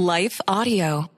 Life Audio.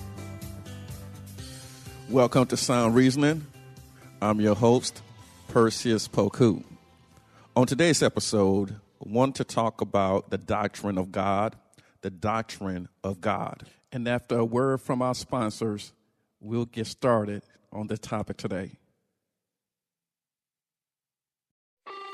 Welcome to Sound Reasoning. I'm your host, Perseus Poku. On today's episode, I want to talk about the doctrine of God, the doctrine of God. And after a word from our sponsors, we'll get started on the topic today.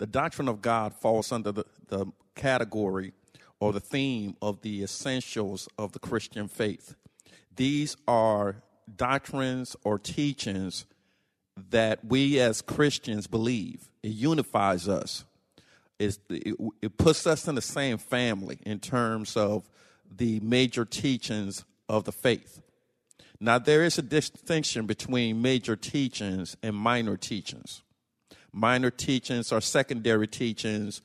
The doctrine of God falls under the, the category or the theme of the essentials of the Christian faith. These are doctrines or teachings that we as Christians believe. It unifies us. It's, it, it puts us in the same family in terms of the major teachings of the faith. Now, there is a distinction between major teachings and minor teachings. Minor teachings or secondary teachings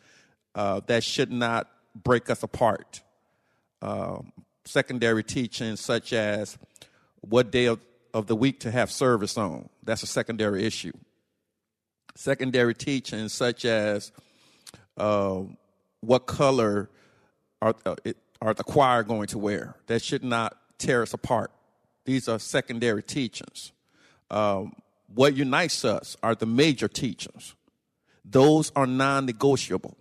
uh, that should not break us apart. Uh, secondary teachings such as what day of, of the week to have service on. That's a secondary issue. Secondary teachings such as uh, what color are, uh, it, are the choir going to wear. That should not tear us apart. These are secondary teachings. Um, what unites us are the major teachings. Those are non negotiable.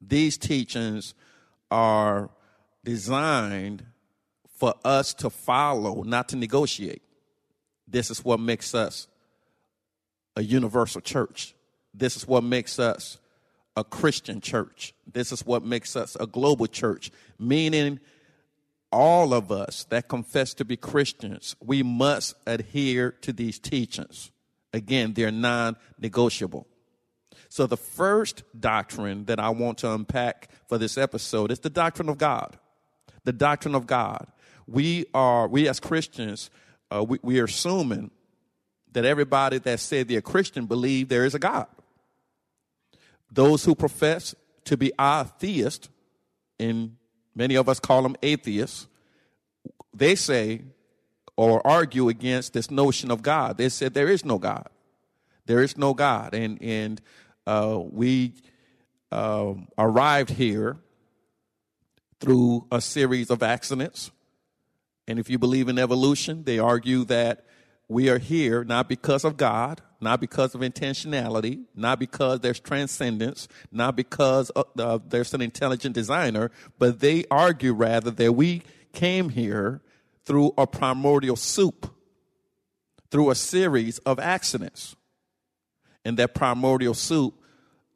These teachings are designed for us to follow, not to negotiate. This is what makes us a universal church. This is what makes us a Christian church. This is what makes us a global church, meaning all of us that confess to be Christians, we must adhere to these teachings. Again, they're non negotiable. So, the first doctrine that I want to unpack for this episode is the doctrine of God. The doctrine of God. We are, we as Christians, uh, we, we are assuming that everybody that said they're Christian believe there is a God. Those who profess to be atheist, and many of us call them atheists, they say or argue against this notion of God. They said there is no God. There is no God. And, and uh, we uh, arrived here through a series of accidents. And if you believe in evolution, they argue that we are here not because of God, not because of intentionality, not because there's transcendence, not because of, there's an intelligent designer, but they argue rather that we came here through a primordial soup, through a series of accidents. And that primordial soup,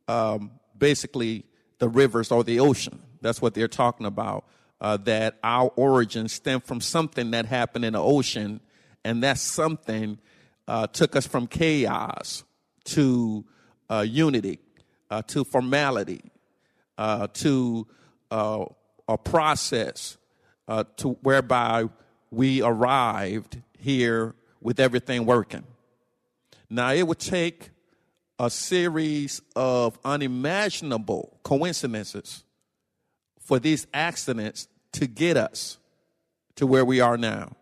um, basically, the rivers or the ocean. That's what they're talking about. Uh, that our origins stem from something that happened in the ocean, and that something uh, took us from chaos to uh, unity, uh, to formality, uh, to uh, a process to whereby we arrived here with everything working. Now, it would take a series of unimaginable coincidences for these accidents to get us to where we are now.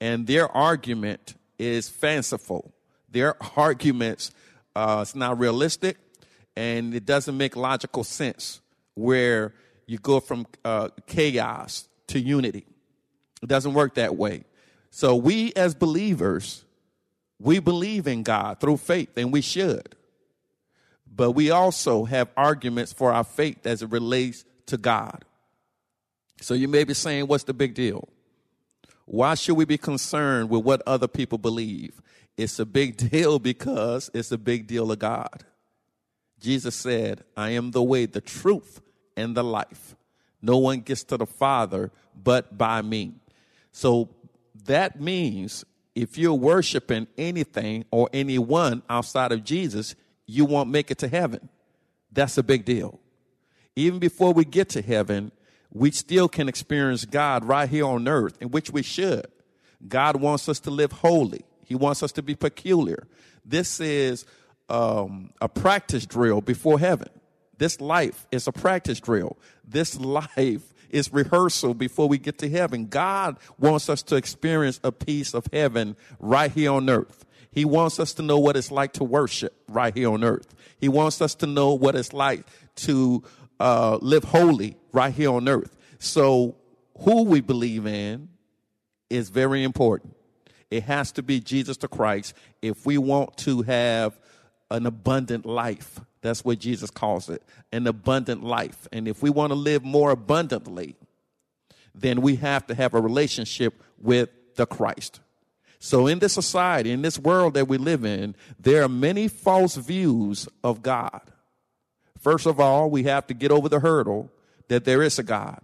And their argument is fanciful. Their arguments uh, it's not realistic and it doesn't make logical sense where you go from uh, chaos to unity. It doesn't work that way. So we as believers, we believe in God through faith, and we should. But we also have arguments for our faith as it relates to God. So you may be saying, what's the big deal? Why should we be concerned with what other people believe? It's a big deal because it's a big deal of God. Jesus said, I am the way, the truth, and the life. No one gets to the Father but by me. So that means if you're worshiping anything or anyone outside of Jesus, you won't make it to heaven. That's a big deal. Even before we get to heaven, we still can experience God right here on earth, in which we should. God wants us to live holy. He wants us to be peculiar. This is um, a practice drill before heaven. This life is a practice drill. This life is rehearsal before we get to heaven. God wants us to experience a piece of heaven right here on earth. He wants us to know what it's like to worship right here on earth. He wants us to know what it's like to uh, live holy right here on earth. So, who we believe in is very important. It has to be Jesus the Christ if we want to have an abundant life. That's what Jesus calls it an abundant life. And if we want to live more abundantly, then we have to have a relationship with the Christ. So, in this society, in this world that we live in, there are many false views of God. First of all, we have to get over the hurdle that there is a God.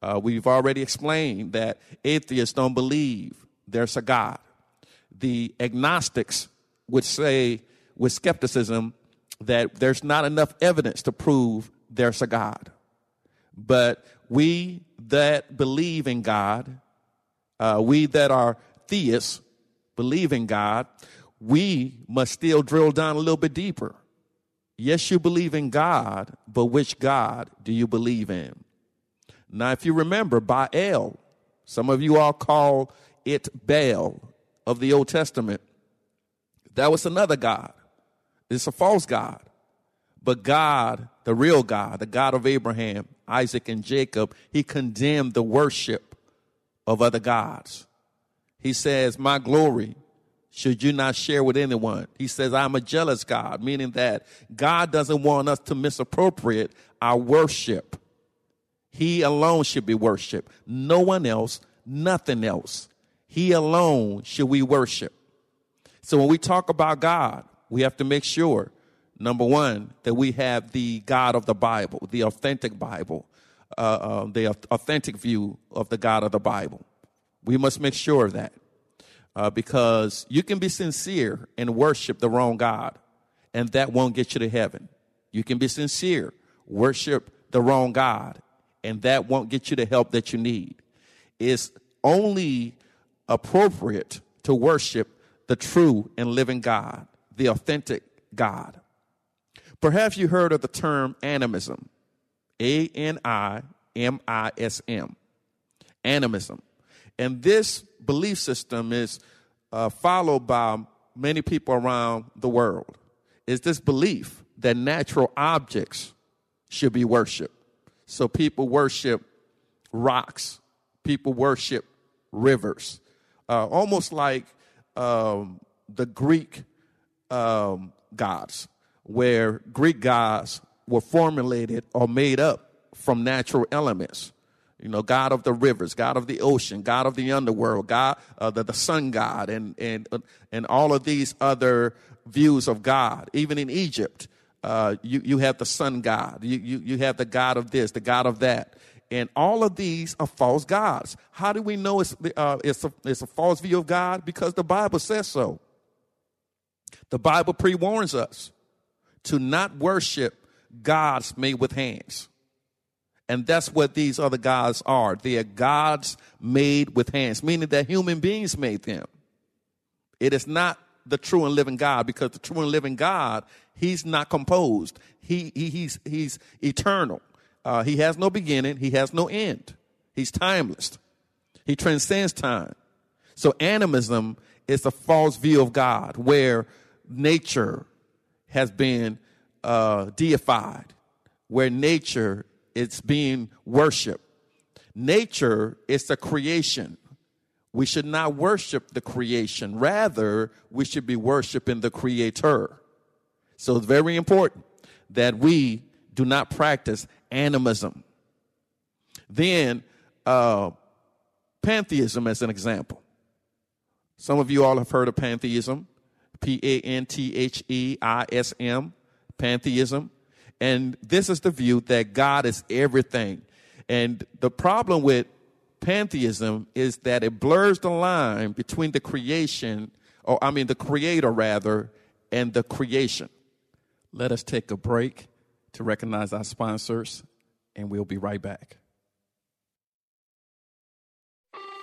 Uh, we've already explained that atheists don't believe there's a God. The agnostics would say with skepticism that there's not enough evidence to prove there's a God. But we that believe in God, uh, we that are theists, believe in God, we must still drill down a little bit deeper. Yes, you believe in God, but which God do you believe in? Now, if you remember, Baal, some of you all call it Baal of the Old Testament. That was another God. It's a false God. But God, the real God, the God of Abraham, Isaac, and Jacob, he condemned the worship of other gods. He says, My glory should you not share with anyone. He says, I'm a jealous God, meaning that God doesn't want us to misappropriate our worship. He alone should be worshiped. No one else, nothing else. He alone should we worship. So when we talk about God, we have to make sure, number one, that we have the God of the Bible, the authentic Bible, uh, uh, the authentic view of the God of the Bible. We must make sure of that uh, because you can be sincere and worship the wrong God, and that won't get you to heaven. You can be sincere, worship the wrong God, and that won't get you the help that you need. It's only appropriate to worship the true and living God, the authentic God. Perhaps you heard of the term animism. A N I M I S M. Animism. And this belief system is uh, followed by many people around the world. Is this belief that natural objects should be worshiped? So people worship rocks, people worship rivers, uh, almost like um, the Greek um, gods, where Greek gods were formulated or made up from natural elements. You know, God of the rivers, God of the ocean, God of the underworld, God, uh, the, the sun god, and, and, uh, and all of these other views of God. Even in Egypt, uh, you, you have the sun god, you, you, you have the God of this, the God of that. And all of these are false gods. How do we know it's, uh, it's, a, it's a false view of God? Because the Bible says so. The Bible pre warns us to not worship gods made with hands. And that's what these other gods are. They are gods made with hands, meaning that human beings made them. It is not the true and living God because the true and living God, he's not composed. He, he he's he's eternal. Uh, he has no beginning. He has no end. He's timeless. He transcends time. So animism is a false view of God where nature has been uh, deified, where nature is being worshiped. Nature is the creation. We should not worship the creation. Rather, we should be worshiping the creator. So it's very important that we do not practice animism. Then, uh, pantheism as an example. Some of you all have heard of pantheism, P A N T H E I S M, pantheism. And this is the view that God is everything. And the problem with pantheism is that it blurs the line between the creation, or I mean, the creator rather, and the creation. Let us take a break to recognize our sponsors, and we'll be right back.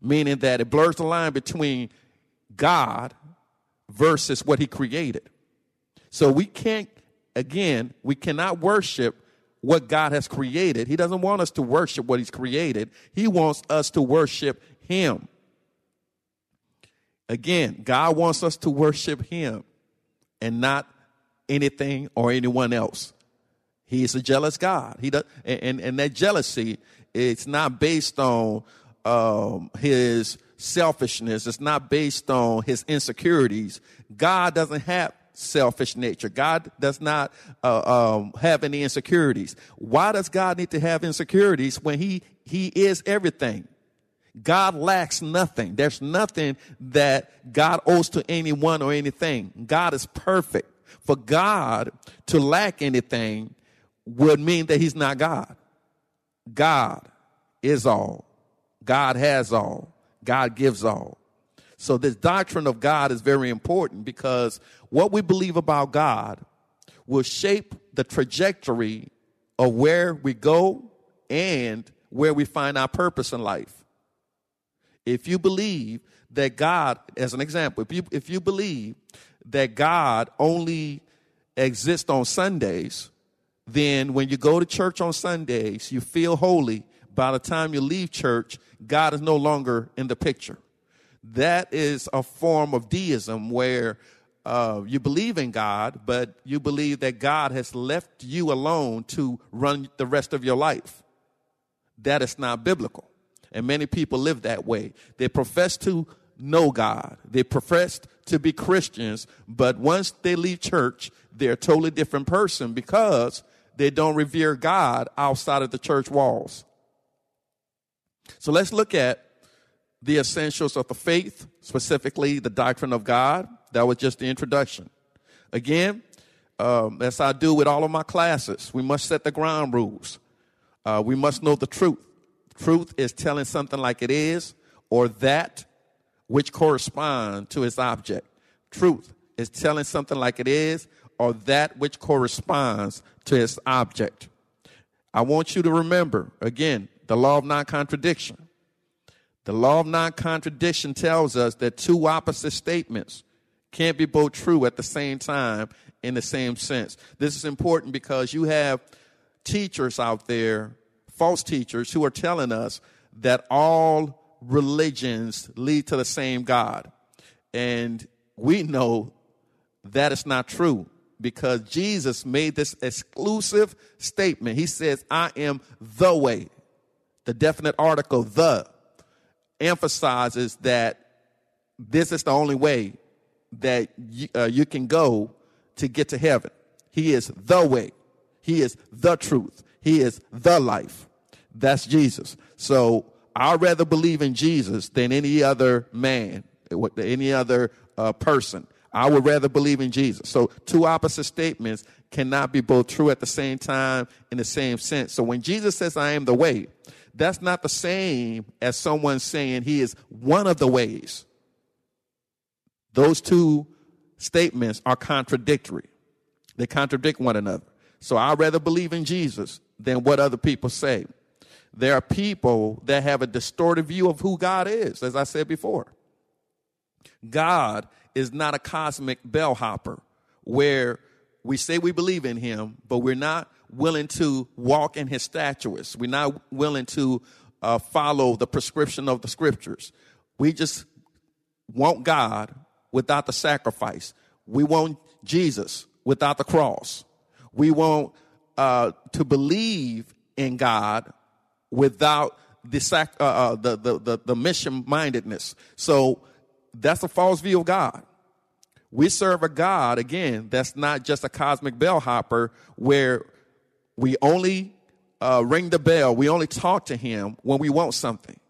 meaning that it blurs the line between God versus what He created. So we can't, again, we cannot worship what God has created. He doesn't want us to worship what He's created, He wants us to worship Him. Again, God wants us to worship Him and not anything or anyone else. He is a jealous God. He does, and, and that jealousy, it's not based on um, his selfishness. It's not based on his insecurities. God doesn't have selfish nature. God does not uh, um, have any insecurities. Why does God need to have insecurities when he he is everything? God lacks nothing. There's nothing that God owes to anyone or anything. God is perfect. For God to lack anything would mean that he's not God. God is all. God has all, God gives all. So, this doctrine of God is very important because what we believe about God will shape the trajectory of where we go and where we find our purpose in life. If you believe that God, as an example, if you, if you believe that God only exists on Sundays, then when you go to church on Sundays, you feel holy. By the time you leave church, God is no longer in the picture. That is a form of deism where uh, you believe in God, but you believe that God has left you alone to run the rest of your life. That is not biblical. And many people live that way. They profess to know God, they profess to be Christians, but once they leave church, they're a totally different person because they don't revere God outside of the church walls. So let's look at the essentials of the faith, specifically the doctrine of God. That was just the introduction. Again, um, as I do with all of my classes, we must set the ground rules. Uh, we must know the truth. Truth is telling something like it is or that which correspond to its object. Truth is telling something like it is or that which corresponds to its object. I want you to remember, again, the law of non contradiction. The law of non contradiction tells us that two opposite statements can't be both true at the same time in the same sense. This is important because you have teachers out there, false teachers, who are telling us that all religions lead to the same God. And we know that is not true because Jesus made this exclusive statement. He says, I am the way. The definite article, the, emphasizes that this is the only way that you, uh, you can go to get to heaven. He is the way. He is the truth. He is the life. That's Jesus. So I'd rather believe in Jesus than any other man, any other uh, person. I would rather believe in Jesus. So two opposite statements cannot be both true at the same time in the same sense. So when Jesus says, I am the way, that's not the same as someone saying he is one of the ways. Those two statements are contradictory. They contradict one another. So I'd rather believe in Jesus than what other people say. There are people that have a distorted view of who God is, as I said before. God is not a cosmic bellhopper where we say we believe in him, but we're not willing to walk in his statutes. We're not willing to uh, follow the prescription of the scriptures. We just want God without the sacrifice. We want Jesus without the cross. We want uh, to believe in God without the, sac- uh, uh, the, the, the, the mission mindedness. So that's a false view of God. We serve a God, again, that's not just a cosmic bellhopper where we only uh, ring the bell, we only talk to him when we want something,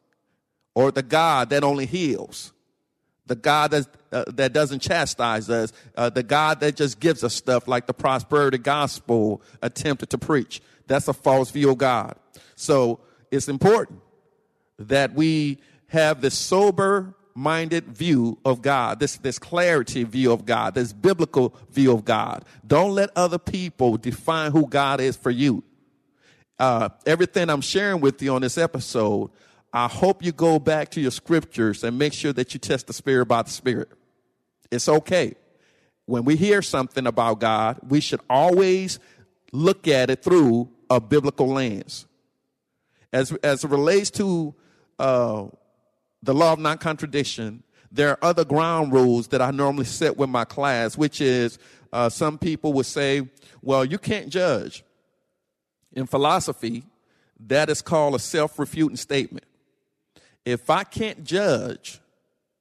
or the God that only heals, the God that, uh, that doesn't chastise us, uh, the God that just gives us stuff like the prosperity gospel attempted to preach. That's a false view of God. So it's important that we have this sober minded view of God, this, this clarity view of God, this biblical view of God. Don't let other people define who God is for you. Uh, everything I'm sharing with you on this episode, I hope you go back to your scriptures and make sure that you test the spirit by the spirit. It's okay. When we hear something about God, we should always look at it through a biblical lens. As, as it relates to uh, the law of non contradiction, there are other ground rules that I normally set with my class, which is uh, some people would say, well, you can't judge. In philosophy, that is called a self refuting statement. If I can't judge,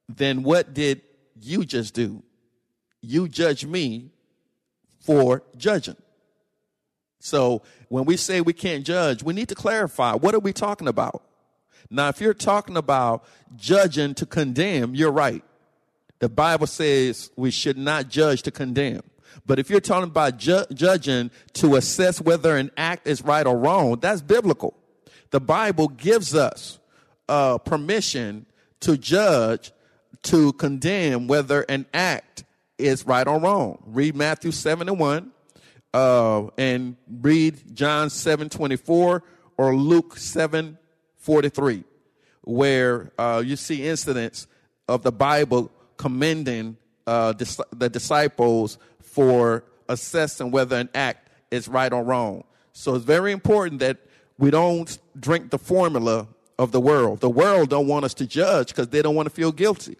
then what did you just do? You judge me for judging. So when we say we can't judge, we need to clarify what are we talking about? Now, if you're talking about judging to condemn, you're right. The Bible says we should not judge to condemn. But if you're talking about ju- judging to assess whether an act is right or wrong, that's biblical. The Bible gives us uh, permission to judge, to condemn whether an act is right or wrong. Read Matthew 7 and 1, uh, and read John 7 24 or Luke 7 43, where uh, you see incidents of the Bible commending uh, dis- the disciples for assessing whether an act is right or wrong. So it's very important that we don't drink the formula of the world. The world don't want us to judge because they don't want to feel guilty.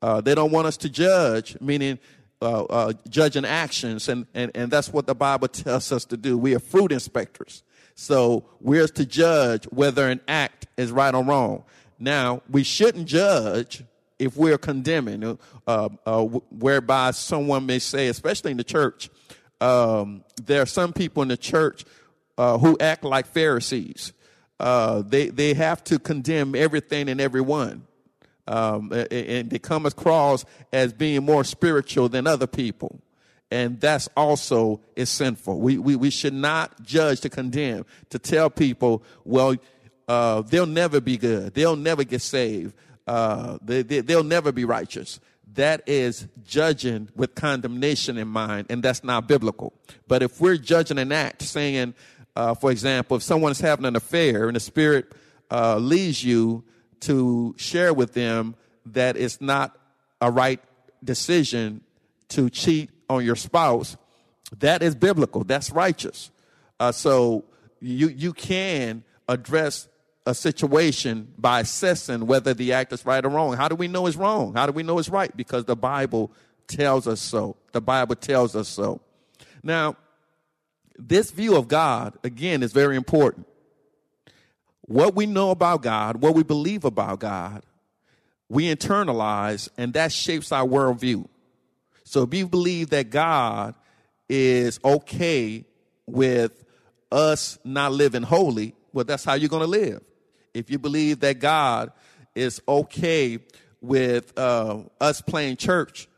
Uh, they don't want us to judge, meaning uh, uh, judging actions, and, and, and that's what the Bible tells us to do. We are fruit inspectors. So we're to judge whether an act is right or wrong. Now, we shouldn't judge if we're condemning, uh, uh, whereby someone may say, especially in the church, um, there are some people in the church uh, who act like Pharisees. Uh, they they have to condemn everything and everyone, um, and they come across as being more spiritual than other people and that's also is sinful. We, we, we should not judge to condemn, to tell people, well, uh, they'll never be good. They'll never get saved. Uh, they, they, they'll never be righteous. That is judging with condemnation in mind, and that's not biblical. But if we're judging an act, saying, uh, for example, if someone's having an affair and the Spirit uh, leads you to share with them that it's not a right decision to cheat on your spouse, that is biblical. That's righteous. Uh, so you, you can address a situation by assessing whether the act is right or wrong. How do we know it's wrong? How do we know it's right? Because the Bible tells us so. The Bible tells us so. Now, this view of God, again, is very important. What we know about God, what we believe about God, we internalize, and that shapes our worldview. So if you believe that God is okay with us not living holy, well, that's how you're going to live. If you believe that God is okay with uh, us playing church,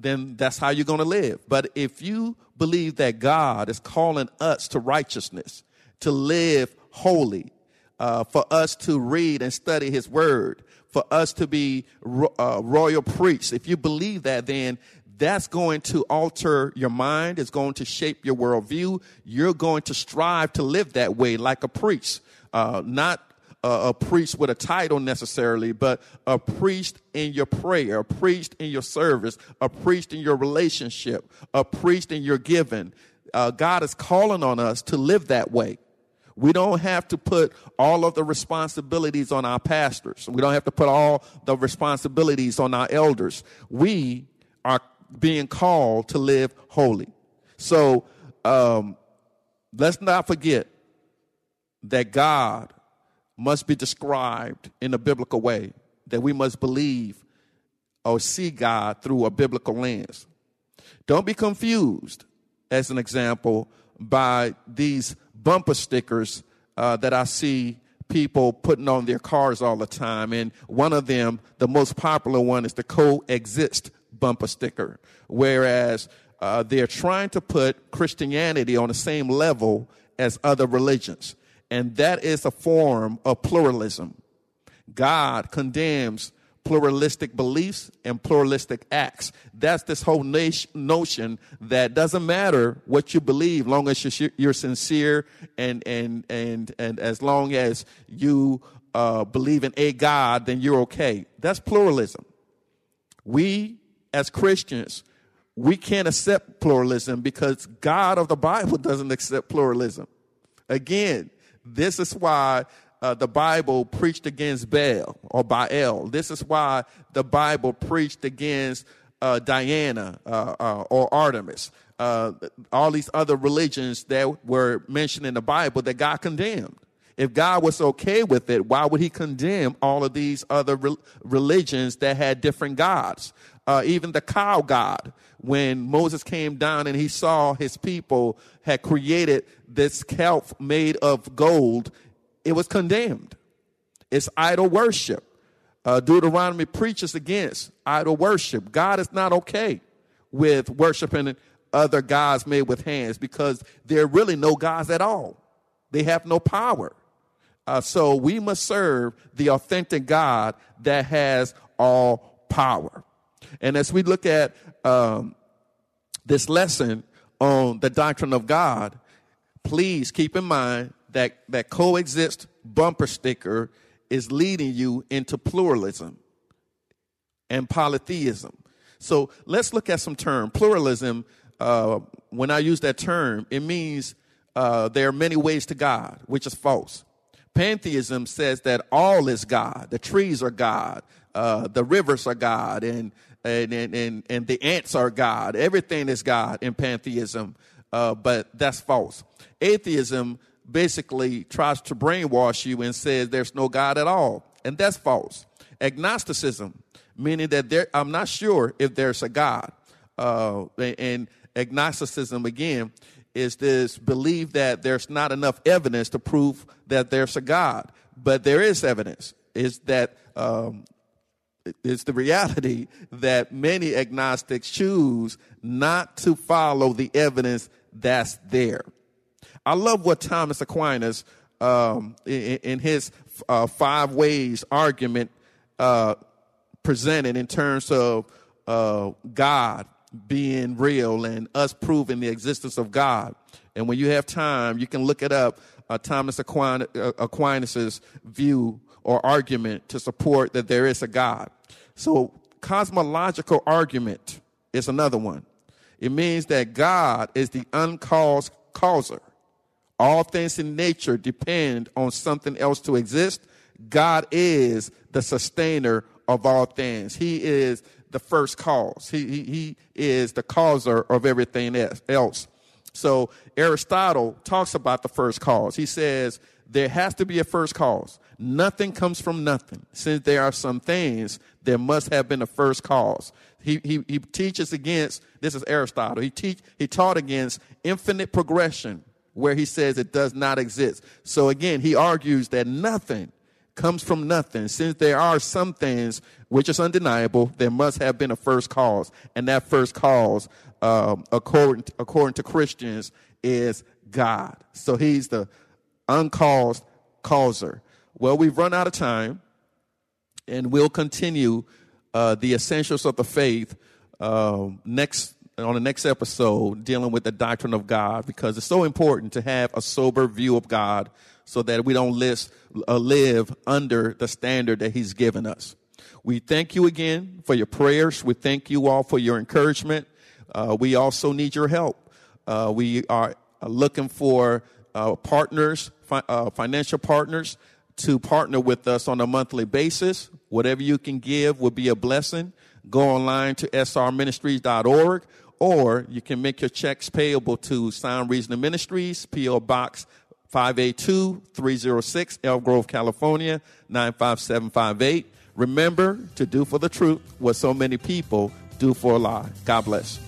then that's how you're going to live. But if you believe that God is calling us to righteousness, to live holy, uh, for us to read and study His Word, for us to be ro- uh, royal priests, if you believe that, then that's going to alter your mind. It's going to shape your worldview. You're going to strive to live that way like a priest, uh, not a, a priest with a title necessarily, but a priest in your prayer, a priest in your service, a priest in your relationship, a priest in your giving. Uh, God is calling on us to live that way. We don't have to put all of the responsibilities on our pastors. We don't have to put all the responsibilities on our elders. We are being called to live holy. So um, let's not forget that God must be described in a biblical way, that we must believe or see God through a biblical lens. Don't be confused, as an example, by these bumper stickers uh, that I see people putting on their cars all the time. And one of them, the most popular one, is the coexist bumper sticker, whereas uh, they're trying to put Christianity on the same level as other religions. And that is a form of pluralism. God condemns pluralistic beliefs and pluralistic acts. That's this whole notion that doesn't matter what you believe, long as you're, sincere and and and and as long as you uh, believe in a God, then you're okay. That's pluralism. We as Christians, we can't accept pluralism because God of the Bible doesn't accept pluralism. Again, this is why uh, the Bible preached against Baal or Baal. This is why the Bible preached against uh, Diana uh, uh or Artemis. Uh, all these other religions that were mentioned in the Bible that God condemned. If God was okay with it, why would he condemn all of these other re- religions that had different gods? Uh, even the cow god, when Moses came down and he saw his people had created this calf made of gold, it was condemned. It's idol worship. Uh, Deuteronomy preaches against idol worship. God is not okay with worshiping other gods made with hands because there are really no gods at all. They have no power. Uh, so we must serve the authentic God that has all power. And as we look at um, this lesson on the doctrine of God, please keep in mind that, that coexist bumper sticker is leading you into pluralism and polytheism. So let's look at some term. Pluralism, uh, when I use that term, it means uh, there are many ways to God, which is false. Pantheism says that all is God. The trees are God. Uh, the rivers are God. And, and, and, and, the ants are God. Everything is God in pantheism. Uh, but that's false. Atheism basically tries to brainwash you and says there's no God at all. And that's false. Agnosticism, meaning that there, I'm not sure if there's a God. Uh, and agnosticism, again, is this belief that there's not enough evidence to prove that there's a God, but there is evidence. Is that um, it's the reality that many agnostics choose not to follow the evidence that's there. I love what Thomas Aquinas, um, in, in, his uh, five ways argument, uh, presented in terms of uh, God being real and us proving the existence of God. And when you have time, you can look it up. Uh, Thomas Aquinas, uh, Aquinas's view or argument to support that there is a God. So, cosmological argument is another one. It means that God is the uncaused causer All things in nature depend on something else to exist. God is the sustainer of all things. He is the first cause. He, he, he is the causer of everything else. So Aristotle talks about the first cause. He says there has to be a first cause. Nothing comes from nothing. Since there are some things, there must have been a first cause. He, he, he teaches against, this is Aristotle, he, teach, he taught against infinite progression where he says it does not exist. So again, he argues that nothing comes from nothing. Since there are some things which is undeniable, there must have been a first cause. And that first cause, um, according, according to Christians, is God. So he's the uncaused causer. Well, we've run out of time, and we'll continue uh, the essentials of the faith uh, next on the next episode, dealing with the doctrine of God, because it's so important to have a sober view of God, so that we don't live, uh, live under the standard that He's given us. We thank you again for your prayers. We thank you all for your encouragement. Uh, we also need your help. Uh, we are looking for uh, partners, fi- uh, financial partners, to partner with us on a monthly basis. Whatever you can give will be a blessing. Go online to srministries.org or you can make your checks payable to Sound Reasoning Ministries, P.O. Box 582 306, Elk Grove, California 95758. Remember to do for the truth what so many people do for a lie. God bless.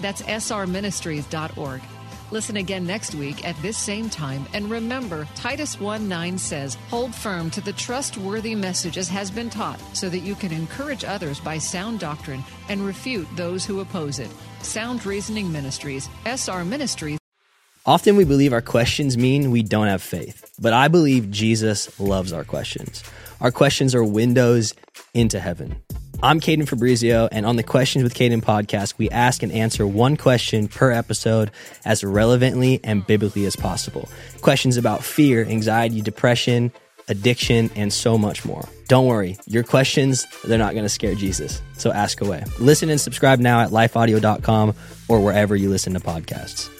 That's srministries.org. Listen again next week at this same time. And remember, Titus 1 9 says, Hold firm to the trustworthy message as has been taught, so that you can encourage others by sound doctrine and refute those who oppose it. Sound Reasoning Ministries, SR Ministries. Often we believe our questions mean we don't have faith, but I believe Jesus loves our questions. Our questions are windows into heaven. I'm Caden Fabrizio, and on the Questions with Caden podcast, we ask and answer one question per episode as relevantly and biblically as possible. Questions about fear, anxiety, depression, addiction, and so much more. Don't worry, your questions, they're not going to scare Jesus. So ask away. Listen and subscribe now at lifeaudio.com or wherever you listen to podcasts.